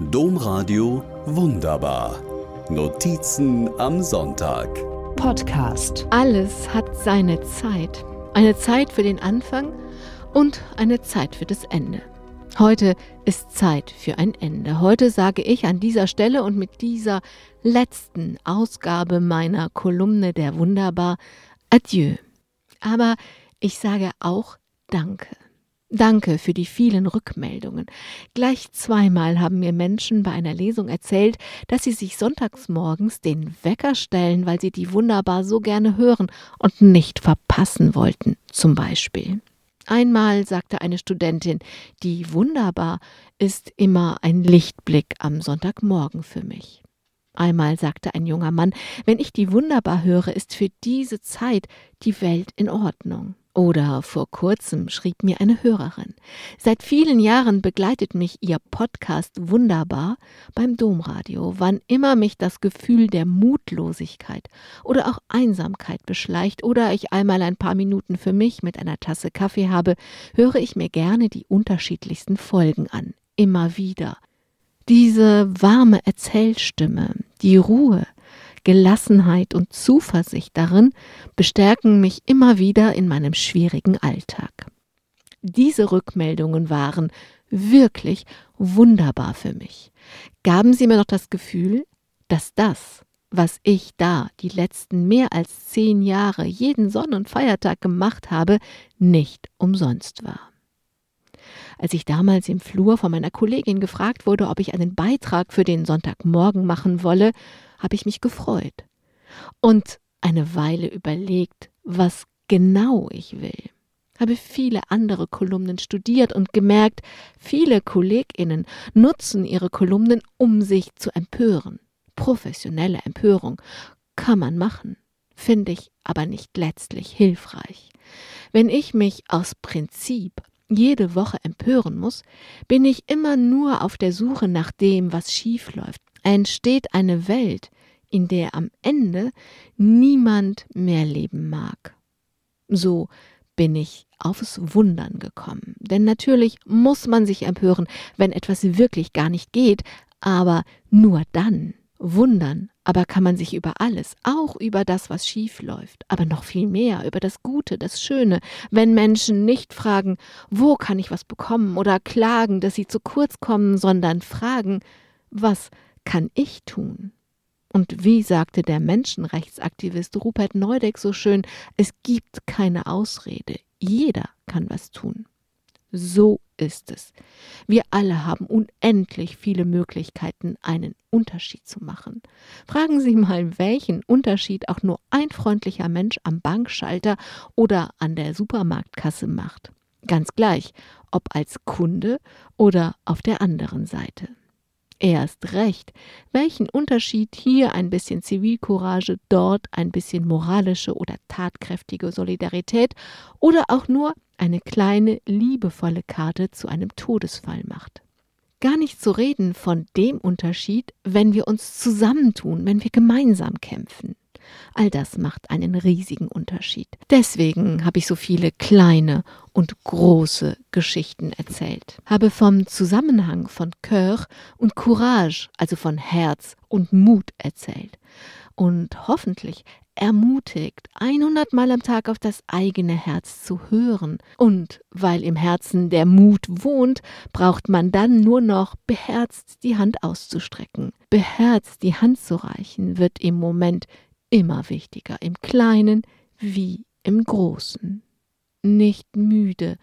Domradio Wunderbar. Notizen am Sonntag. Podcast. Alles hat seine Zeit. Eine Zeit für den Anfang und eine Zeit für das Ende. Heute ist Zeit für ein Ende. Heute sage ich an dieser Stelle und mit dieser letzten Ausgabe meiner Kolumne der Wunderbar Adieu. Aber ich sage auch Danke. Danke für die vielen Rückmeldungen. Gleich zweimal haben mir Menschen bei einer Lesung erzählt, dass sie sich sonntags morgens den Wecker stellen, weil sie die wunderbar so gerne hören und nicht verpassen wollten, zum Beispiel. Einmal sagte eine Studentin, die wunderbar ist immer ein Lichtblick am Sonntagmorgen für mich. Einmal sagte ein junger Mann, wenn ich die wunderbar höre, ist für diese Zeit die Welt in Ordnung. Oder vor kurzem schrieb mir eine Hörerin. Seit vielen Jahren begleitet mich ihr Podcast wunderbar beim Domradio. Wann immer mich das Gefühl der Mutlosigkeit oder auch Einsamkeit beschleicht oder ich einmal ein paar Minuten für mich mit einer Tasse Kaffee habe, höre ich mir gerne die unterschiedlichsten Folgen an. Immer wieder. Diese warme Erzählstimme, die Ruhe, Gelassenheit und Zuversicht darin bestärken mich immer wieder in meinem schwierigen Alltag. Diese Rückmeldungen waren wirklich wunderbar für mich. Gaben sie mir noch das Gefühl, dass das, was ich da die letzten mehr als zehn Jahre jeden Sonn- und Feiertag gemacht habe, nicht umsonst war. Als ich damals im Flur von meiner Kollegin gefragt wurde, ob ich einen Beitrag für den Sonntagmorgen machen wolle, habe ich mich gefreut und eine Weile überlegt, was genau ich will. Habe viele andere Kolumnen studiert und gemerkt, viele Kolleginnen nutzen ihre Kolumnen, um sich zu empören. Professionelle Empörung kann man machen, finde ich aber nicht letztlich hilfreich. Wenn ich mich aus Prinzip jede Woche empören muss, bin ich immer nur auf der Suche nach dem, was schief läuft. Entsteht eine Welt, in der am Ende niemand mehr leben mag. So bin ich aufs Wundern gekommen. Denn natürlich muss man sich empören, wenn etwas wirklich gar nicht geht, aber nur dann. Wundern aber kann man sich über alles, auch über das, was schief läuft, aber noch viel mehr über das Gute, das Schöne, wenn Menschen nicht fragen, wo kann ich was bekommen oder klagen, dass sie zu kurz kommen, sondern fragen, was kann ich tun? Und wie sagte der Menschenrechtsaktivist Rupert Neudeck so schön, es gibt keine Ausrede, jeder kann was tun. So ist es. Wir alle haben unendlich viele Möglichkeiten, einen Unterschied zu machen. Fragen Sie mal, welchen Unterschied auch nur ein freundlicher Mensch am Bankschalter oder an der Supermarktkasse macht. Ganz gleich, ob als Kunde oder auf der anderen Seite. Erst recht, welchen Unterschied hier ein bisschen Zivilcourage, dort ein bisschen moralische oder tatkräftige Solidarität oder auch nur eine kleine, liebevolle Karte zu einem Todesfall macht. Gar nicht zu reden von dem Unterschied, wenn wir uns zusammentun, wenn wir gemeinsam kämpfen. All das macht einen riesigen Unterschied. Deswegen habe ich so viele kleine und große Geschichten erzählt. Habe vom Zusammenhang von Cœur und Courage, also von Herz und Mut erzählt. Und hoffentlich ermutigt, 100 Mal am Tag auf das eigene Herz zu hören. Und weil im Herzen der Mut wohnt, braucht man dann nur noch beherzt die Hand auszustrecken. Beherzt die Hand zu reichen wird im Moment immer wichtiger, im Kleinen wie im Großen. Nicht müde,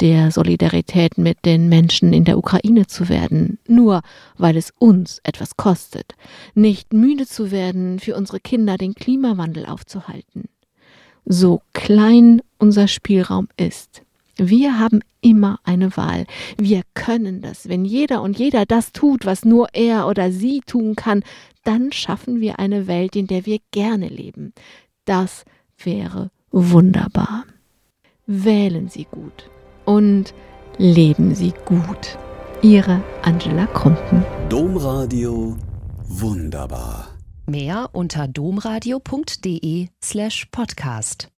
der Solidarität mit den Menschen in der Ukraine zu werden, nur weil es uns etwas kostet, nicht müde zu werden, für unsere Kinder den Klimawandel aufzuhalten. So klein unser Spielraum ist, wir haben immer eine Wahl. Wir können das. Wenn jeder und jeder das tut, was nur er oder sie tun kann, dann schaffen wir eine Welt, in der wir gerne leben. Das wäre wunderbar. Wählen Sie gut und leben Sie gut. Ihre Angela Krumpen. Domradio wunderbar. Mehr unter domradio.de slash podcast.